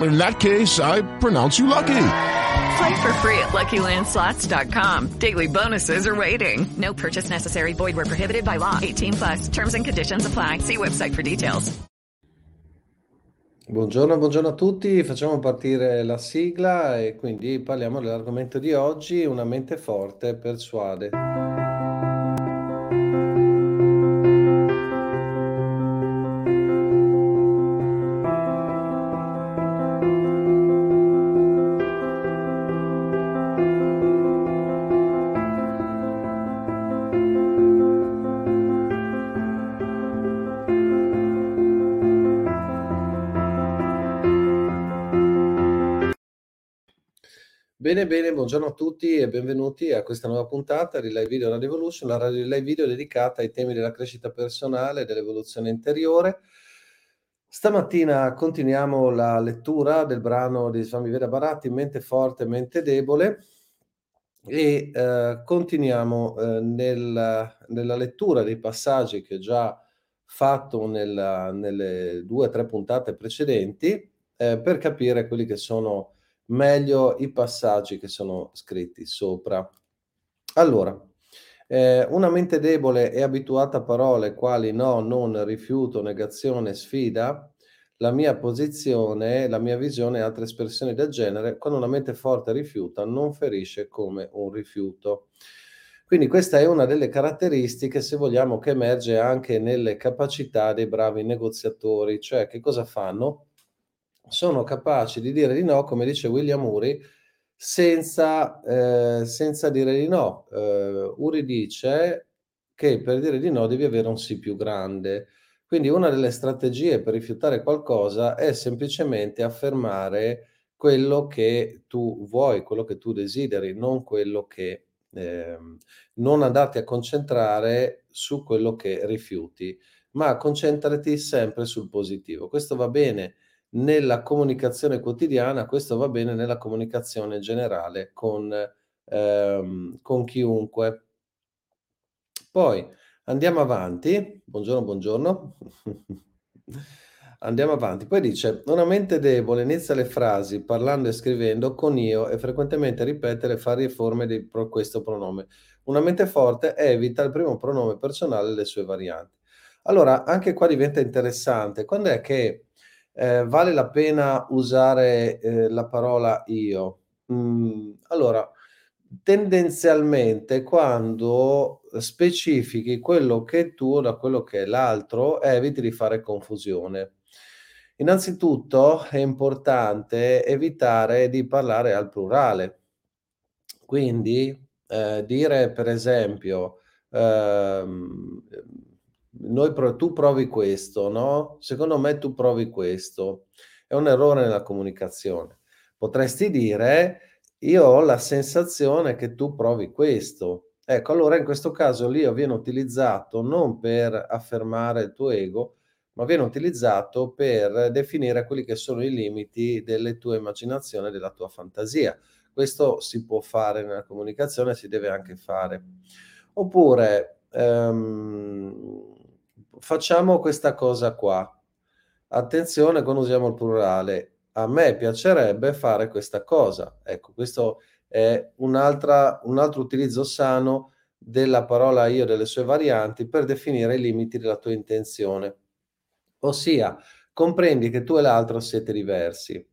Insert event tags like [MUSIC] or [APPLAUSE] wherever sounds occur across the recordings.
In that case, I pronounce you lucky. Play for free at LuckyLandSlots.com. Daily bonuses are waiting. No purchase necessary. Void where prohibited by law. 18 plus. Terms and conditions apply. See website for details. Buongiorno, buongiorno a tutti, facciamo partire la sigla e quindi parliamo dell'argomento di oggi, una mente forte persuade. Bene, bene, buongiorno a tutti e benvenuti a questa nuova puntata di Live Video Radio Evolution, la live video dedicata ai temi della crescita personale e dell'evoluzione interiore. Stamattina continuiamo la lettura del brano di Swami Veda Bharati, Mente forte, mente debole, e eh, continuiamo eh, nel, nella lettura dei passaggi che ho già fatto nella, nelle due o tre puntate precedenti eh, per capire quelli che sono meglio i passaggi che sono scritti sopra. Allora, eh, una mente debole è abituata a parole quali no, non, rifiuto, negazione, sfida. La mia posizione, la mia visione e altre espressioni del genere, quando una mente forte rifiuta, non ferisce come un rifiuto. Quindi questa è una delle caratteristiche, se vogliamo, che emerge anche nelle capacità dei bravi negoziatori, cioè che cosa fanno? Sono capaci di dire di no, come dice William Uri, senza, eh, senza dire di no. Uh, Uri dice che per dire di no devi avere un sì più grande. Quindi una delle strategie per rifiutare qualcosa è semplicemente affermare quello che tu vuoi, quello che tu desideri, non quello che eh, non andarti a concentrare su quello che rifiuti, ma concentrati sempre sul positivo. Questo va bene nella comunicazione quotidiana, questo va bene nella comunicazione generale con, ehm, con chiunque. Poi andiamo avanti, buongiorno, buongiorno. [LAUGHS] andiamo avanti, poi dice, una mente debole inizia le frasi parlando e scrivendo con io e frequentemente ripete le varie forme di questo pronome. Una mente forte evita il primo pronome personale e le sue varianti. Allora, anche qua diventa interessante. Quando è che eh, vale la pena usare eh, la parola io? Mm, allora, tendenzialmente quando specifichi quello che è tuo da quello che è l'altro, eviti di fare confusione. Innanzitutto è importante evitare di parlare al plurale. Quindi eh, dire per esempio ehm, noi tu provi questo, no? Secondo me tu provi questo. È un errore nella comunicazione. Potresti dire io ho la sensazione che tu provi questo. Ecco, allora in questo caso l'io viene utilizzato non per affermare il tuo ego, ma viene utilizzato per definire quelli che sono i limiti delle tue immaginazioni della tua fantasia. Questo si può fare nella comunicazione, si deve anche fare. Oppure, um, facciamo questa cosa qua. Attenzione quando usiamo il plurale. A me piacerebbe fare questa cosa. Ecco, questo è un altro utilizzo sano della parola io delle sue varianti per definire i limiti della tua intenzione. Ossia, comprendi che tu e l'altro siete diversi,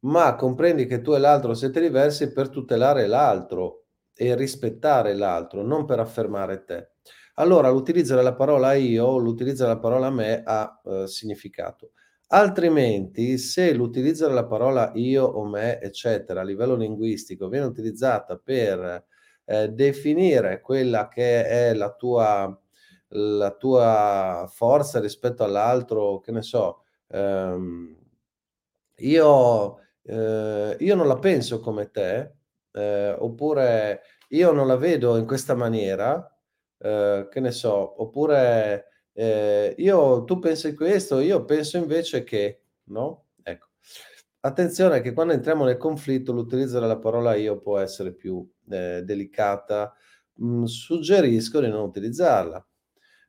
ma comprendi che tu e l'altro siete diversi per tutelare l'altro e rispettare l'altro, non per affermare te. Allora l'utilizzo della parola io l'utilizzo della parola me ha eh, significato. Altrimenti, se l'utilizzo della parola io o me, eccetera, a livello linguistico viene utilizzata per eh, definire quella che è la tua, la tua forza rispetto all'altro, che ne so, ehm, io, eh, io non la penso come te, eh, oppure io non la vedo in questa maniera, eh, che ne so, oppure eh, io, tu pensi questo, io penso invece che, no? Ecco. Attenzione che quando entriamo nel conflitto l'utilizzo della parola io può essere più eh, delicata. Mm, suggerisco di non utilizzarla.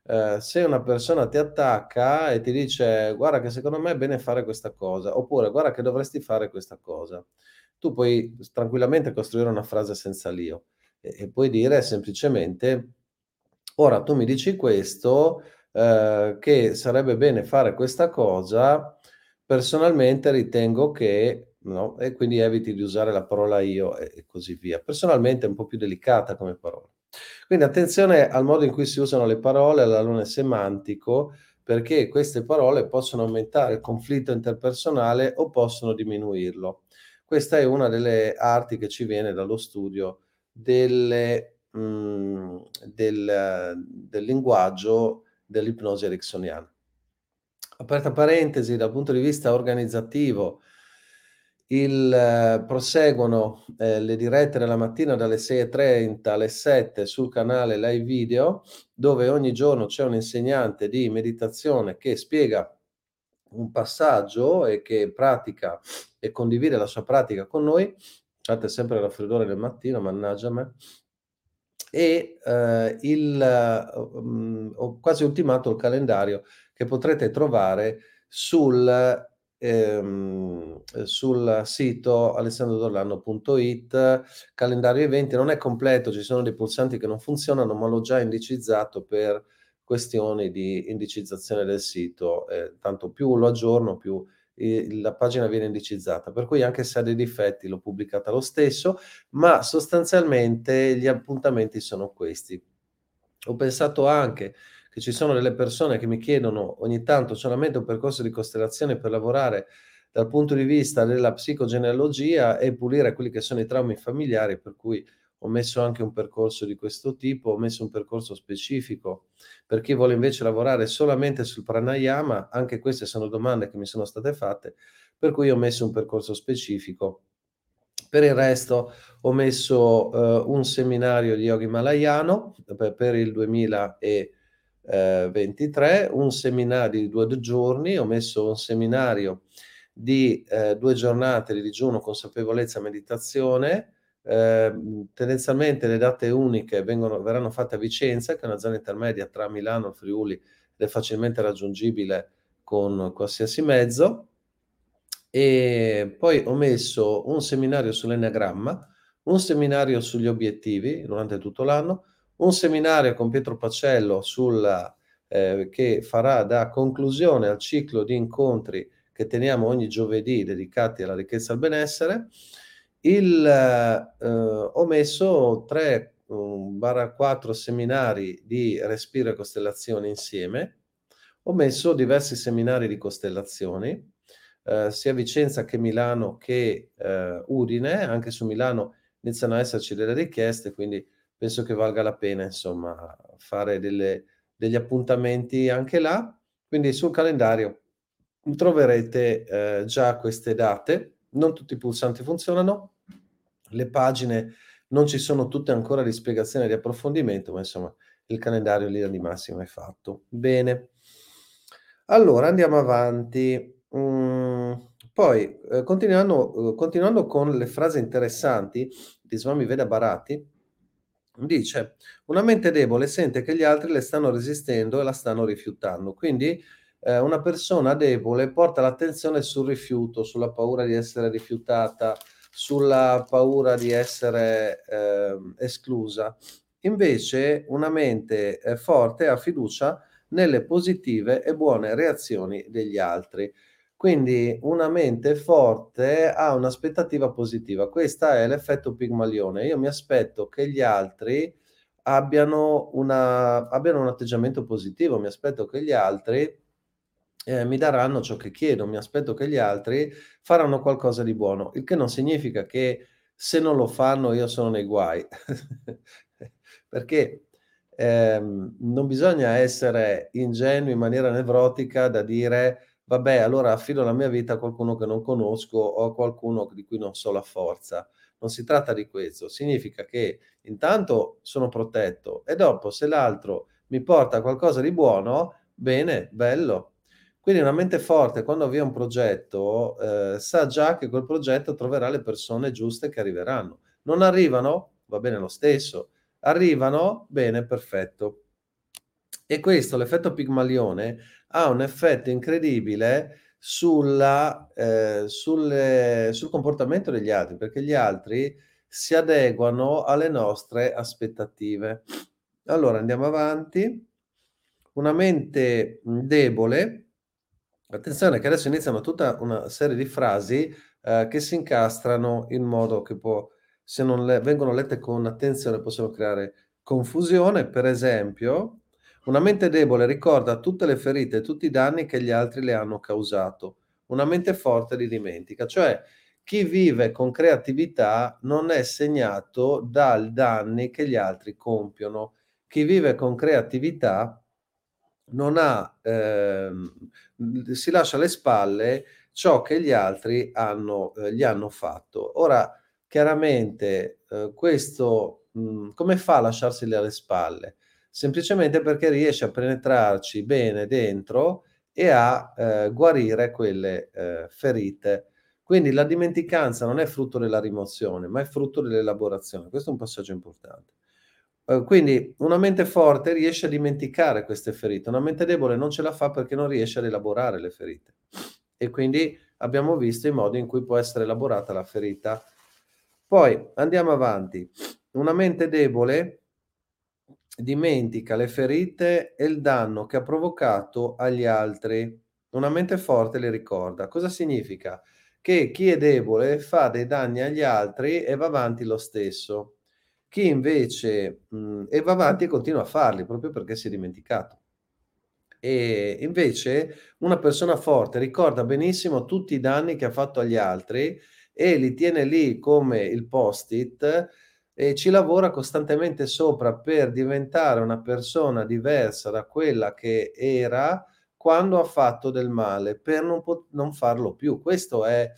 Eh, se una persona ti attacca e ti dice guarda che secondo me è bene fare questa cosa, oppure guarda che dovresti fare questa cosa, tu puoi tranquillamente costruire una frase senza l'io e, e puoi dire semplicemente ora tu mi dici questo, eh, che sarebbe bene fare questa cosa, personalmente ritengo che, no? E quindi eviti di usare la parola io e, e così via. Personalmente è un po' più delicata come parola. Quindi attenzione al modo in cui si usano le parole, all'alone semantico, perché queste parole possono aumentare il conflitto interpersonale o possono diminuirlo. Questa è una delle arti che ci viene dallo studio delle, mh, mm, del, del linguaggio dell'ipnosi ericksoniana. Aperta parentesi, dal punto di vista organizzativo, il, eh, proseguono eh, le dirette della mattina dalle 6.30 alle 7 sul canale live video, dove ogni giorno c'è un insegnante di meditazione che spiega un passaggio e che pratica e condivide la sua pratica con noi. Fate sempre raffreddore del mattino, mannaggia me e eh, il, um, ho quasi ultimato il calendario che potrete trovare sul, ehm, sul sito alessandrodorlano.it calendario eventi. Non è completo ci sono dei pulsanti che non funzionano ma l'ho già indicizzato per questioni di indicizzazione del sito eh, tanto più lo aggiorno più la pagina viene indicizzata, per cui anche se ha dei difetti l'ho pubblicata lo stesso, ma sostanzialmente gli appuntamenti sono questi. Ho pensato anche che ci sono delle persone che mi chiedono ogni tanto solamente un percorso di costellazione per lavorare dal punto di vista della psicogenealogia e pulire quelli che sono i traumi familiari, per cui ho messo anche un percorso di questo tipo, ho messo un percorso specifico per chi vuole invece lavorare solamente sul pranayama, anche queste sono domande che mi sono state fatte, per cui ho messo un percorso specifico. Per il resto ho messo uh, un seminario di yoga himalayano per, per il 2023, un seminario di due giorni, ho messo un seminario di eh, due giornate di digiuno, consapevolezza, meditazione, Ehm, tendenzialmente le date uniche vengono, verranno fatte a Vicenza, che è una zona intermedia tra Milano e Friuli ed è facilmente raggiungibile con qualsiasi mezzo. E poi ho messo un seminario sull'enneagramma, un seminario sugli obiettivi durante tutto l'anno, un seminario con Pietro Pacello sulla, eh, che farà da conclusione al ciclo di incontri che teniamo ogni giovedì dedicati alla ricchezza e al benessere il, eh, ho messo 3 um, 4 seminari di respiro e costellazioni insieme. Ho messo diversi seminari di costellazioni, eh, sia a Vicenza che Milano che eh, Udine. Anche su Milano iniziano a esserci delle richieste, quindi penso che valga la pena, insomma, fare delle, degli appuntamenti anche là. Quindi sul calendario troverete eh, già queste date non tutti i pulsanti funzionano, le pagine non ci sono tutte ancora di spiegazione e di approfondimento, ma insomma il calendario linea di massima è fatto. Bene. Allora andiamo avanti. Mm, poi, eh, continuando, eh, continuando, con le frasi interessanti di Swami Veda Bharati, dice, una mente debole sente che gli altri le stanno resistendo e la stanno rifiutando, quindi eh, una persona debole porta l'attenzione sul rifiuto, sulla paura di essere rifiutata, sulla paura di essere eh, esclusa. Invece una mente eh, forte ha fiducia nelle positive e buone reazioni degli altri. Quindi una mente forte ha un'aspettativa positiva. Questo è l'effetto Pigmalione. Io mi aspetto che gli altri abbiano, una, abbiano un atteggiamento positivo, mi aspetto che gli altri eh, mi daranno ciò che chiedo, mi aspetto che gli altri faranno qualcosa di buono, il che non significa che se non lo fanno io sono nei guai, [LAUGHS] perché ehm, non bisogna essere ingenui in maniera nevrotica da dire vabbè, allora affido la mia vita a qualcuno che non conosco o a qualcuno di cui non so la forza. Non si tratta di questo, significa che intanto sono protetto e dopo se l'altro mi porta qualcosa di buono, bene, bello. Quindi una mente forte quando avvia un progetto eh, sa già che quel progetto troverà le persone giuste che arriveranno. Non arrivano? Va bene lo stesso. Arrivano? Bene, perfetto. E questo, l'effetto Pigmalione, ha un effetto incredibile sulla, eh, sulle, sul comportamento degli altri, perché gli altri si adeguano alle nostre aspettative. Allora andiamo avanti. Una mente debole, attenzione che adesso iniziano tutta una serie di frasi eh, che si incastrano in modo che può, se non le, vengono lette con attenzione, possono creare confusione. Per esempio, una mente debole ricorda tutte le ferite e tutti i danni che gli altri le hanno causato. Una mente forte li dimentica. Cioè, chi vive con creatività non è segnato dai danni che gli altri compiono. Chi vive con creatività non ha, eh, si lascia alle spalle ciò che gli altri hanno, eh, gli hanno fatto. Ora, chiaramente, eh, questo mh, come fa a lasciarseli alle spalle? semplicemente perché riesce a penetrarci bene dentro e a eh, guarire quelle eh, ferite. Quindi la dimenticanza non è frutto della rimozione, ma è frutto dell'elaborazione. Questo è un passaggio importante. Uh, quindi una mente forte riesce a dimenticare queste ferite, una mente debole non ce la fa perché non riesce ad elaborare le ferite. E quindi abbiamo visto i modi in cui può essere elaborata la ferita. Poi andiamo avanti. Una mente debole dimentica le ferite e il danno che ha provocato agli altri. Una mente forte le ricorda. Cosa significa? Che chi è debole fa dei danni agli altri e va avanti lo stesso. Chi invece mh, mm, e va avanti e continua a farli proprio perché si è dimenticato. E invece una persona forte ricorda benissimo tutti i danni che ha fatto agli altri e li tiene lì come il post-it e ci lavora costantemente sopra per diventare una persona diversa da quella che era quando ha fatto del male, per non, pot- non farlo più. Questo è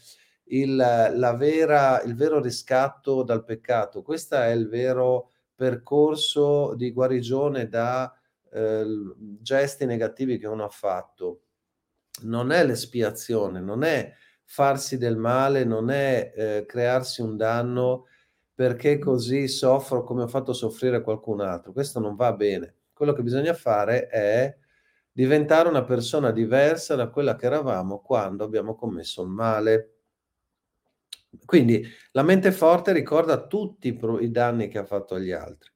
il, vera, il vero riscatto dal peccato, questo è il vero percorso di guarigione da eh, gesti negativi che uno ha fatto. Non è l'espiazione, non è farsi del male, non è eh, crearsi un danno perché così soffro come ho fatto soffrire qualcun altro. Questo non va bene. Quello che bisogna fare è diventare una persona diversa da quella che eravamo quando abbiamo commesso il male. Quindi la mente forte ricorda tutti i danni che ha fatto agli altri.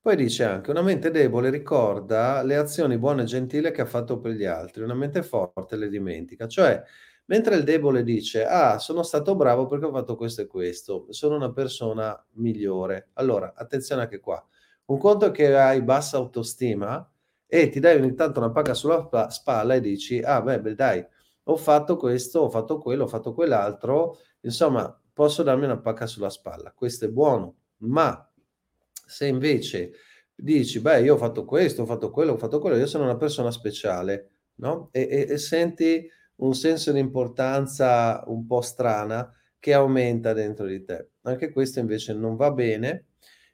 Poi dice anche, una mente debole ricorda le azioni buone e gentili che ha fatto per gli altri, una mente forte le dimentica. Cioè, Mentre il debole dice, ah, sono stato bravo perché ho fatto questo e questo, sono una persona migliore. Allora, attenzione anche qua. Un conto è che hai bassa autostima e ti dai ogni tanto una paga sulla spalla e dici, ah, beh, beh, dai, ho fatto questo, ho fatto quello, ho fatto quell'altro, insomma, posso darmi una pacca sulla spalla. Questo è buono, ma se invece dici, beh, io ho fatto questo, ho fatto quello, ho fatto quello, io sono una persona speciale, no? E, e, e senti un senso di importanza un po' strana che aumenta dentro di te. Anche questo invece non va bene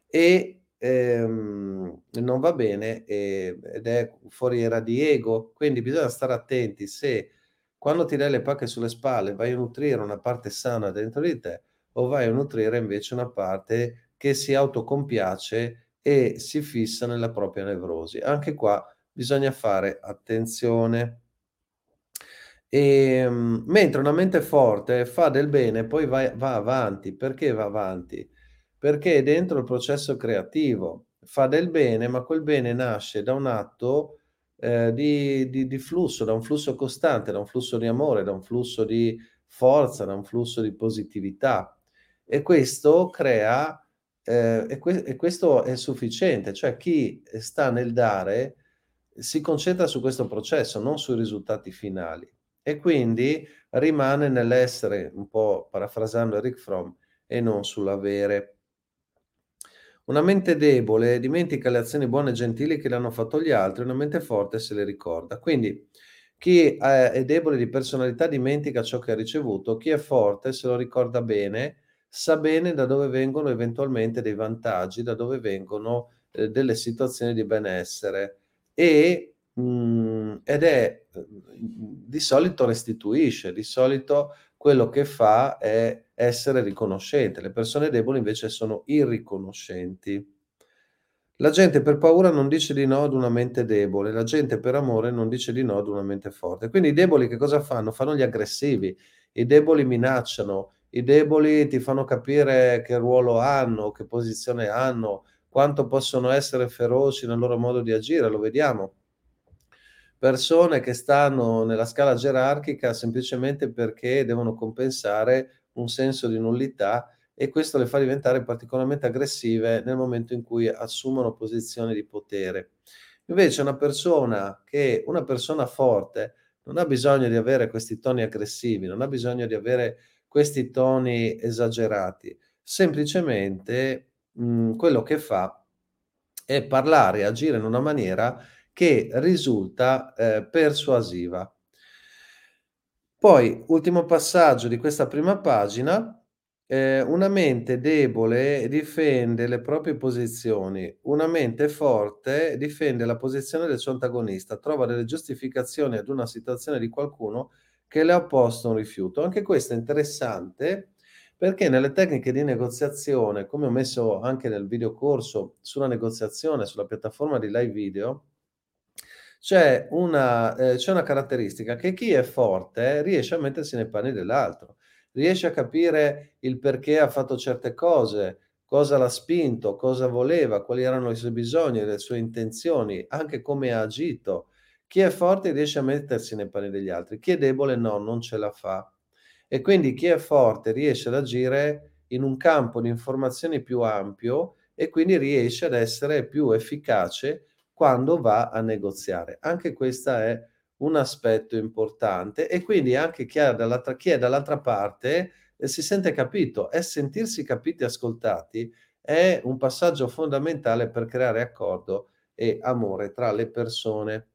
e ehm, non va bene e, ed è foriera di ego, quindi bisogna stare attenti se quando ti dai le pacche sulle spalle vai a nutrire una parte sana dentro di te o vai a nutrire invece una parte che si autocompiace e si fissa nella propria nevrosi. Anche qua bisogna fare attenzione. E, ehm, mentre una mente forte fa del bene, poi va, va avanti. Perché va avanti? Perché è dentro il processo creativo fa del bene, ma quel bene nasce da un atto eh, di, di, di, flusso, da un flusso costante, da un flusso di amore, da un flusso di forza, da un flusso di positività. E questo crea eh, e, que- e questo è sufficiente, cioè chi sta nel dare si concentra su questo processo, non sui risultati finali e quindi rimane nell'essere, un po' parafrasando Eric Fromm, e non sull'avere. Una mente debole dimentica le azioni buone e gentili che le hanno fatto gli altri, una mente forte se le ricorda. Quindi chi è debole di personalità dimentica ciò che ha ricevuto, chi è forte se lo ricorda bene, sa bene da dove vengono eventualmente dei vantaggi, da dove vengono eh, delle situazioni di benessere e mh, mhmm, ed è di solito restituisce, di solito quello che fa è essere riconoscente. Le persone deboli invece sono irriconoscenti. La gente per paura non dice di no ad una mente debole, la gente per amore non dice di no ad una mente forte. Quindi i deboli che cosa fanno? Fanno gli aggressivi, i deboli minacciano, i deboli ti fanno capire che ruolo hanno, che posizione hanno, quanto possono essere feroci nel loro modo di agire, lo vediamo. Persone che stanno nella scala gerarchica semplicemente perché devono compensare un senso di nullità e questo le fa diventare particolarmente aggressive nel momento in cui assumono posizioni di potere. Invece una persona che una persona forte non ha bisogno di avere questi toni aggressivi, non ha bisogno di avere questi toni esagerati, semplicemente mh, quello che fa è parlare agire in una maniera che risulta eh, persuasiva. Poi, ultimo passaggio di questa prima pagina, eh, una mente debole difende le proprie posizioni, una mente forte difende la posizione del suo antagonista, trova delle giustificazioni ad una situazione di qualcuno che le ha opposto un rifiuto. Anche questo è interessante perché nelle tecniche di negoziazione, come ho messo anche nel video corso sulla negoziazione sulla piattaforma di live video, c'è una, eh, c'è una caratteristica che chi è forte riesce a mettersi nei panni dell'altro riesce a capire il perché ha fatto certe cose, cosa l'ha spinto, cosa voleva, quali erano i suoi bisogni, le sue intenzioni, anche come ha agito. Chi è forte riesce a mettersi nei panni degli altri, chi è debole no, non ce la fa. E quindi chi è forte riesce ad agire in un campo di informazioni più ampio e quindi riesce ad essere più efficace quando va a negoziare. Anche questa è un aspetto importante e quindi anche chi è dall'altra, chi è dall'altra parte eh, si sente capito e sentirsi capiti e ascoltati è un passaggio fondamentale per creare accordo e amore tra le persone.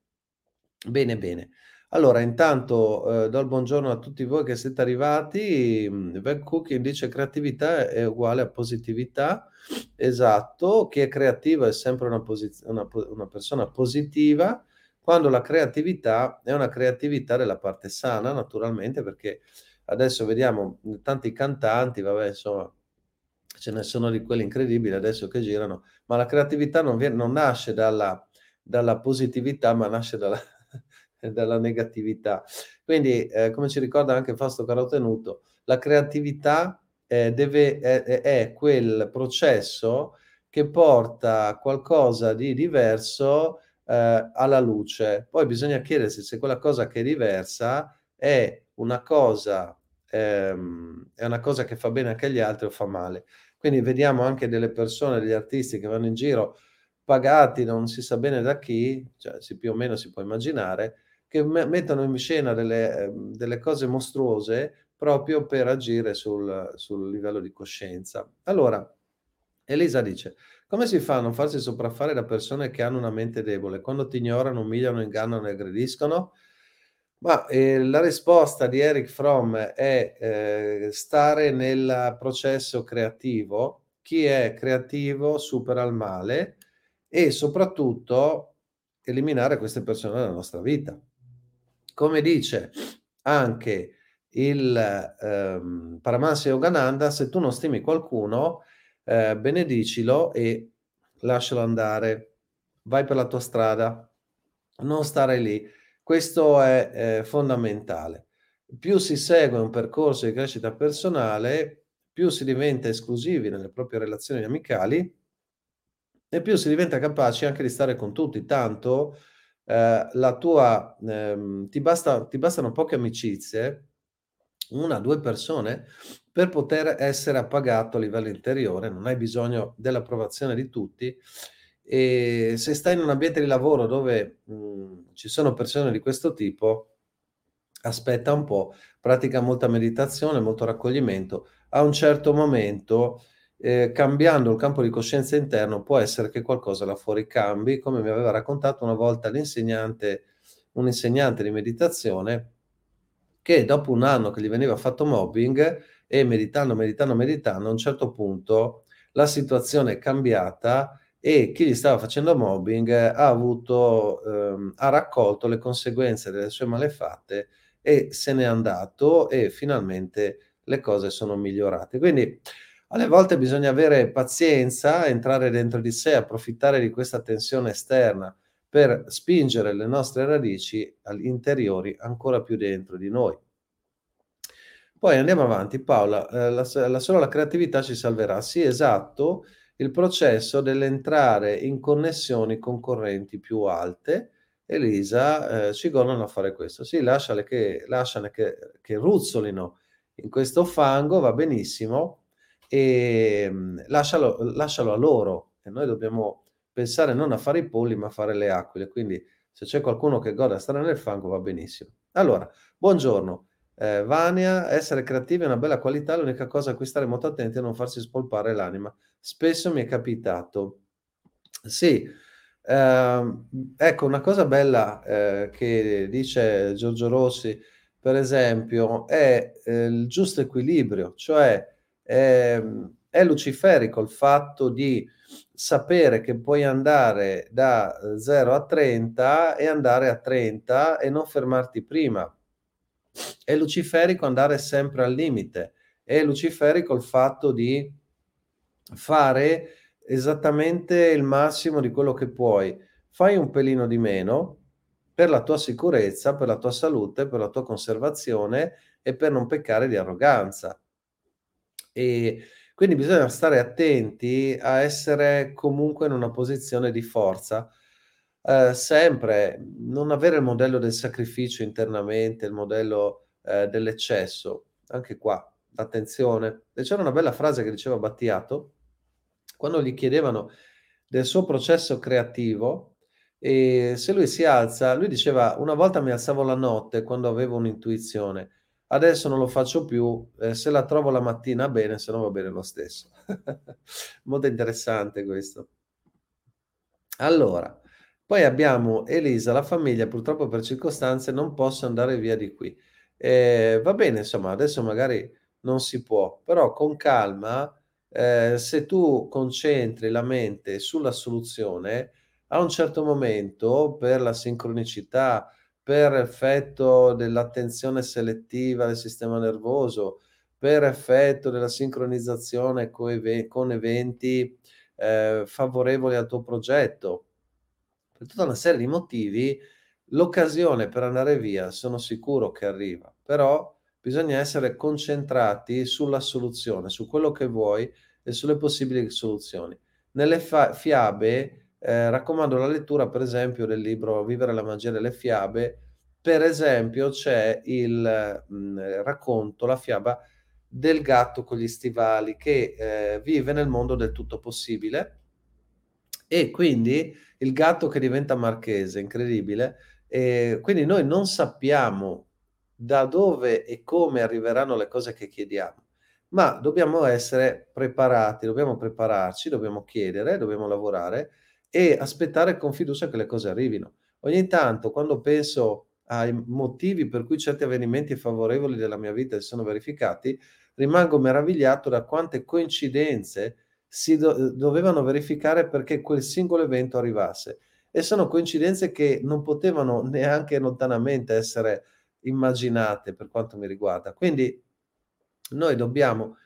Bene, bene. Allora, intanto eh, do il buongiorno a tutti voi che siete arrivati. Web Cooking dice creatività è uguale a positività. Esatto, chi è creativo è sempre una, posiz- una, una persona positiva quando la creatività è una creatività della parte sana, naturalmente, perché adesso vediamo tanti cantanti, vabbè, insomma, ce ne sono di quelli incredibili adesso che girano, ma la creatività non, viene, non nasce dalla, dalla, positività, ma nasce dalla, dalla negatività. Quindi, eh, come ci ricorda anche Fausto Carotenuto, la creatività eh, deve, è, è, quel processo che porta qualcosa di diverso eh, alla luce. Poi bisogna chiedersi se quella cosa che è diversa è una cosa, ehm, è una cosa che fa bene anche agli altri o fa male. Quindi vediamo anche delle persone, degli artisti che vanno in giro pagati non si sa bene da chi, cioè si, più o meno si può immaginare, che me- mettono in scena delle, eh, delle, cose mostruose proprio per agire sul, sul livello di coscienza. Allora, Elisa dice, come si fa a non farsi sopraffare da persone che hanno una mente debole? Quando ti ignorano, umiliano, ingannano e aggrediscono? Ma eh, la risposta di Eric Fromm è eh, stare nel processo creativo. Chi è creativo supera il male e soprattutto eliminare queste persone dalla nostra vita. Come dice anche il ehm, Paramahansa Yogananda, se tu non stimi qualcuno, eh, benedicilo e lascialo andare, vai per la tua strada, non stare lì. Questo è eh, fondamentale. Più si segue un percorso di crescita personale, più si diventa esclusivi nelle proprie relazioni amicali e più si diventa capaci anche di stare con tutti. Tanto eh, la tua, ehm, ti, basta, ti bastano poche amicizie una, due persone per poter essere appagato a livello interiore, non hai bisogno dell'approvazione di tutti. E se stai in un ambiente di lavoro dove mh, mhmm, ci sono persone di questo tipo, aspetta un po', pratica molta meditazione, molto raccoglimento, a un certo momento, eh, cambiando il campo di coscienza interno, può essere che qualcosa là fuori cambi, come mi aveva raccontato una volta l'insegnante, un insegnante di meditazione, che dopo un anno che gli veniva fatto mobbing e meditando, meditando, meditando, a un certo punto la situazione è cambiata e chi gli stava facendo mobbing ha avuto, ehm, ha raccolto le conseguenze delle sue malefatte e se n'è andato e finalmente le cose sono migliorate. Quindi alle volte bisogna avere pazienza, entrare dentro di sé, approfittare di questa tensione esterna per spingere le nostre radici interiori ancora più dentro di noi. Poi andiamo avanti, Paola, eh, la, la, solo la creatività ci salverà. Sì, esatto, il processo dell'entrare in connessioni con correnti più alte. Elisa, eh, ci governano a fare questo. Sì, lasciale che, lasciane che, che ruzzolino in questo fango, va benissimo, e mm, lascialo, lascialo a loro. E noi dobbiamo pensare non a fare i polli, ma a fare le aquile. Quindi se c'è qualcuno che gode a stare nel fango, va benissimo. Allora, buongiorno. Eh, Vania, essere creativi è una bella qualità, l'unica cosa a cui stare molto attenti è non farsi spolpare l'anima. Spesso mi è capitato. Sì, eh, ecco, una cosa bella eh, che dice Giorgio Rossi, per esempio, è eh, il giusto equilibrio, cioè ehm, è luciferico il fatto di sapere che puoi andare da 0 a 30 e andare a 30 e non fermarti prima. È luciferico andare sempre al limite. È luciferico il fatto di fare esattamente il massimo di quello che puoi. Fai un pelino di meno per la tua sicurezza, per la tua salute, per la tua conservazione e per non peccare di arroganza. E quindi bisogna stare attenti a essere comunque in una posizione di forza. Eh, sempre non avere il modello del sacrificio internamente, il modello eh, dell'eccesso. Anche qua, attenzione. E c'era una bella frase che diceva Battiato quando gli chiedevano del suo processo creativo e se lui si alza, lui diceva una volta mi alzavo la notte quando avevo un'intuizione Adesso non lo faccio più, eh, se la trovo la mattina bene, se no va bene lo stesso. [LAUGHS] Molto interessante questo. Allora, poi abbiamo Elisa, la famiglia purtroppo per circostanze non posso andare via di qui. Eh, va bene, insomma, adesso magari non si può, però con calma, eh, se tu concentri la mente sulla soluzione, a un certo momento, per la sincronicità, per effetto dell'attenzione selettiva del sistema nervoso, per effetto della sincronizzazione con eventi eh, favorevoli al tuo progetto. Per tutta una serie di motivi, l'occasione per andare via sono sicuro che arriva, però bisogna essere concentrati sulla soluzione, su quello che vuoi e sulle possibili soluzioni. Nelle fa- fiabe eh, raccomando la lettura, per esempio, del libro Vivere la magia delle fiabe. Per esempio, c'è il mh, mm, racconto, la fiaba del gatto con gli stivali che eh, vive nel mondo del tutto possibile e quindi il gatto che diventa marchese, incredibile. E quindi noi non sappiamo da dove e come arriveranno le cose che chiediamo, ma dobbiamo essere preparati, dobbiamo prepararci, dobbiamo chiedere, dobbiamo lavorare e aspettare con fiducia che le cose arrivino. Ogni tanto, quando penso ai motivi per cui certi avvenimenti favorevoli della mia vita si sono verificati, rimango meravigliato da quante coincidenze si do- dovevano verificare perché quel singolo evento arrivasse. E sono coincidenze che non potevano neanche lontanamente essere immaginate per quanto mi riguarda. Quindi noi dobbiamo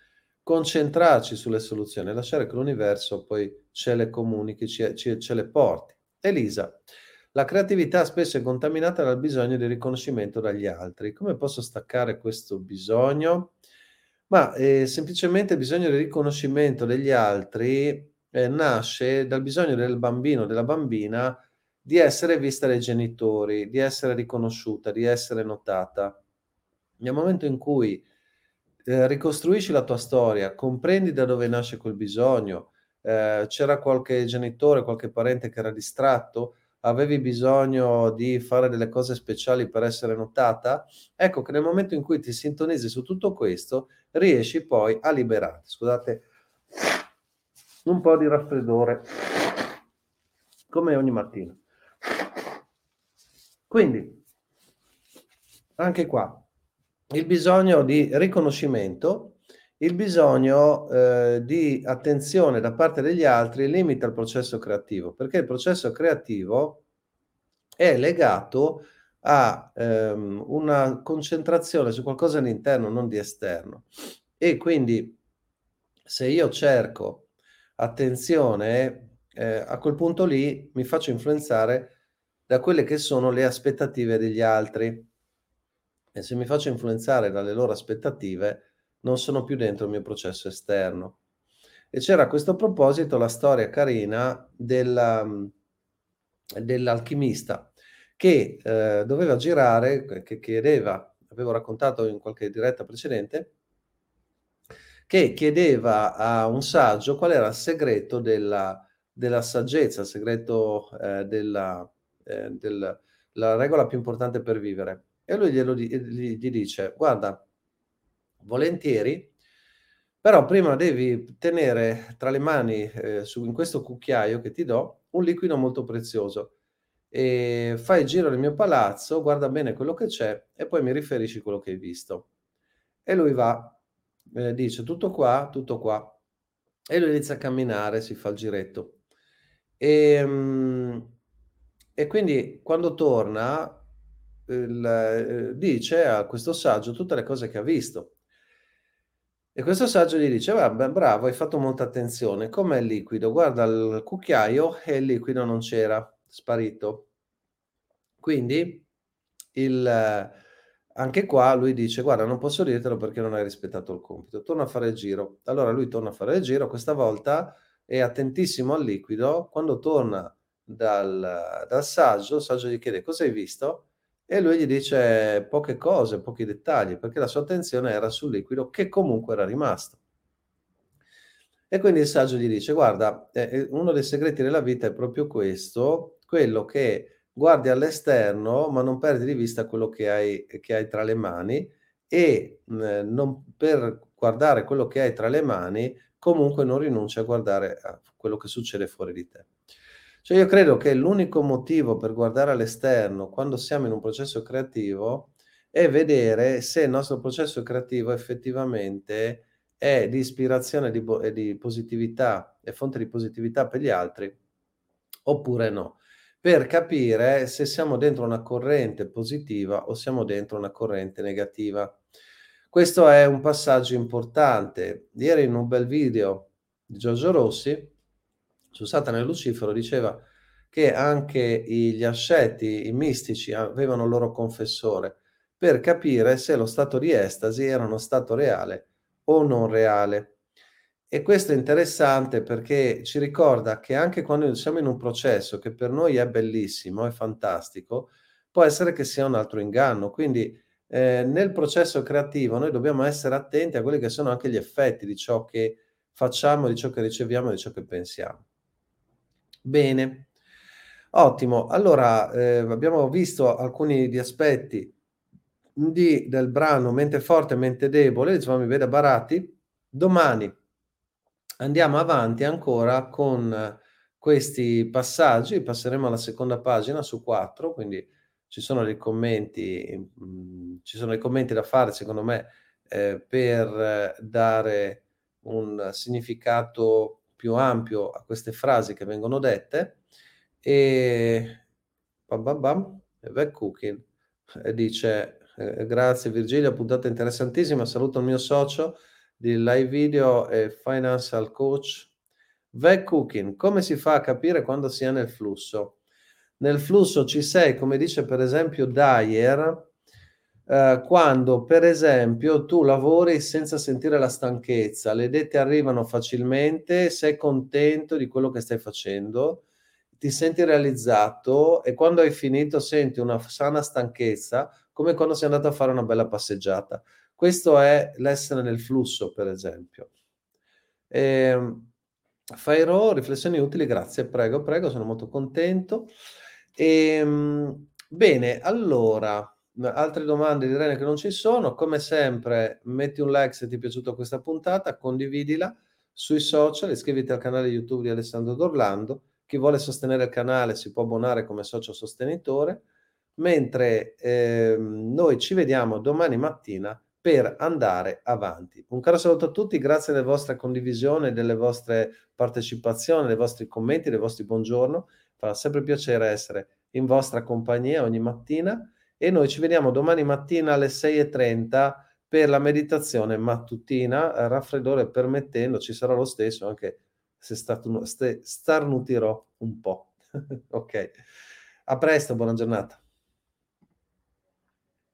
concentrarci sulle soluzioni lasciare che l'universo poi ce le comunichi, ce, ce, ce le porti. Elisa, la creatività spesso è contaminata dal bisogno di riconoscimento dagli altri. Come posso staccare questo bisogno? Ma eh, semplicemente il bisogno di riconoscimento degli altri eh, nasce dal bisogno del bambino, della bambina, di essere vista dai genitori, di essere riconosciuta, di essere notata. Nel momento in cui eh, ricostruisci la tua storia, comprendi da dove nasce quel bisogno, eh, c'era qualche genitore, qualche parente che era distratto, avevi bisogno di fare delle cose speciali per essere notata, ecco che nel momento in cui ti sintonizzi su tutto questo, riesci poi a liberarti. Scusate, un po' di raffreddore, come ogni mattina. Quindi, anche qua, il bisogno di riconoscimento, il bisogno eh, di attenzione da parte degli altri limita il processo creativo, perché il processo creativo è legato a ehm, una concentrazione su qualcosa di interno, non di esterno. E quindi se io cerco attenzione, eh, a quel punto lì mi faccio influenzare da quelle che sono le aspettative degli altri. E se mi faccio influenzare dalle loro aspettative, non sono più dentro il mio processo esterno. E c'era a questo proposito la storia carina della, dell'alchimista che eh, doveva girare, che chiedeva, avevo raccontato in qualche diretta precedente, che chiedeva a un saggio qual era il segreto della, della saggezza, il segreto eh, della, eh, della regola più importante per vivere. E lui glielo, gli, gli dice, guarda, volentieri, però prima devi tenere tra le mani, eh, su, in questo cucchiaio che ti do, un liquido molto prezioso. E fai il giro nel mio palazzo, guarda bene quello che c'è e poi mi riferisci quello che hai visto. E lui va, eh, dice tutto qua, tutto qua. E lui inizia a camminare, si fa il giretto. E, um, e quindi quando torna il, eh, dice a questo saggio tutte le cose che ha visto. E questo saggio gli dice, vabbè, bravo, hai fatto molta attenzione, com'è il liquido? Guarda il cucchiaio e il liquido non c'era, sparito. Quindi il, anche qua lui dice, guarda, non posso dirtelo perché non hai rispettato il compito, torna a fare il giro. Allora lui torna a fare il giro, questa volta è attentissimo al liquido, quando torna dal, dal saggio, il saggio gli chiede cosa hai visto? E lui gli dice poche cose, pochi dettagli, perché la sua attenzione era sul liquido che comunque era rimasto. E quindi il saggio gli dice, guarda, eh, uno dei segreti della vita è proprio questo, quello che guardi all'esterno, ma non perdi di vista quello che hai, che hai tra le mani e eh, non, per guardare quello che hai tra le mani, comunque non rinunci a guardare a quello che succede fuori di te. Cioè io credo che l'unico motivo per guardare all'esterno quando siamo in un processo creativo è vedere se il nostro processo creativo effettivamente è di ispirazione di, e di positività, è fonte di positività per gli altri oppure no, per capire se siamo dentro una corrente positiva o siamo dentro una corrente negativa. Questo è un passaggio importante. Ieri in un bel video di Giorgio Rossi su Satana e Lucifero diceva che anche gli asceti, i mistici, avevano il loro confessore per capire se lo stato di estasi era uno stato reale o non reale. E questo è interessante perché ci ricorda che anche quando siamo in un processo che per noi è bellissimo, è fantastico, può essere che sia un altro inganno. Quindi eh, nel processo creativo noi dobbiamo essere attenti a quelli che sono anche gli effetti di ciò che facciamo, di ciò che riceviamo, di ciò che pensiamo. Bene, ottimo. Allora, eh, abbiamo visto alcuni di aspetti di, del brano Mente forte, mente debole, diciamo mi vede Baratti. Domani andiamo avanti ancora con questi passaggi, passeremo alla seconda pagina su quattro, quindi ci sono dei commenti, mh, mm, ci sono dei commenti da fare secondo me eh, per dare un significato più ampio a queste frasi che vengono dette e bam bam bam, Vec Cooking dice eh, grazie Virgilia, puntata interessantissima, saluto il mio socio di live video e financial coach Vec Cooking, come si fa a capire quando si è nel flusso? Nel flusso ci sei, come dice per esempio Dyer, eh, quando per esempio tu lavori senza sentire la stanchezza, le idee ti arrivano facilmente, sei contento di quello che stai facendo, ti senti realizzato e quando hai finito senti una sana stanchezza, come quando sei andato a fare una bella passeggiata. Questo è l'essere nel flusso, per esempio. Eh, Fairo, riflessioni utili, grazie, prego, prego, sono molto contento. E, ehm, bene, allora, altre domande direi che non ci sono. Come sempre, metti un like se ti è piaciuta questa puntata, condividila sui social, iscriviti al canale YouTube di Alessandro D'Orlando. Chi vuole sostenere il canale si può abbonare come socio sostenitore, mentre eh, noi ci vediamo domani mattina per andare avanti. Un caro saluto a tutti, grazie della vostra condivisione, delle vostre partecipazioni, dei vostri commenti, dei vostri buongiorno. Farà sempre piacere essere in vostra compagnia ogni mattina e noi ci vediamo domani mattina alle 6.30 per la meditazione mattutina, raffreddore permettendo, ci sarà lo stesso anche se starnutirò un po'. [LAUGHS] ok, a presto, buona giornata.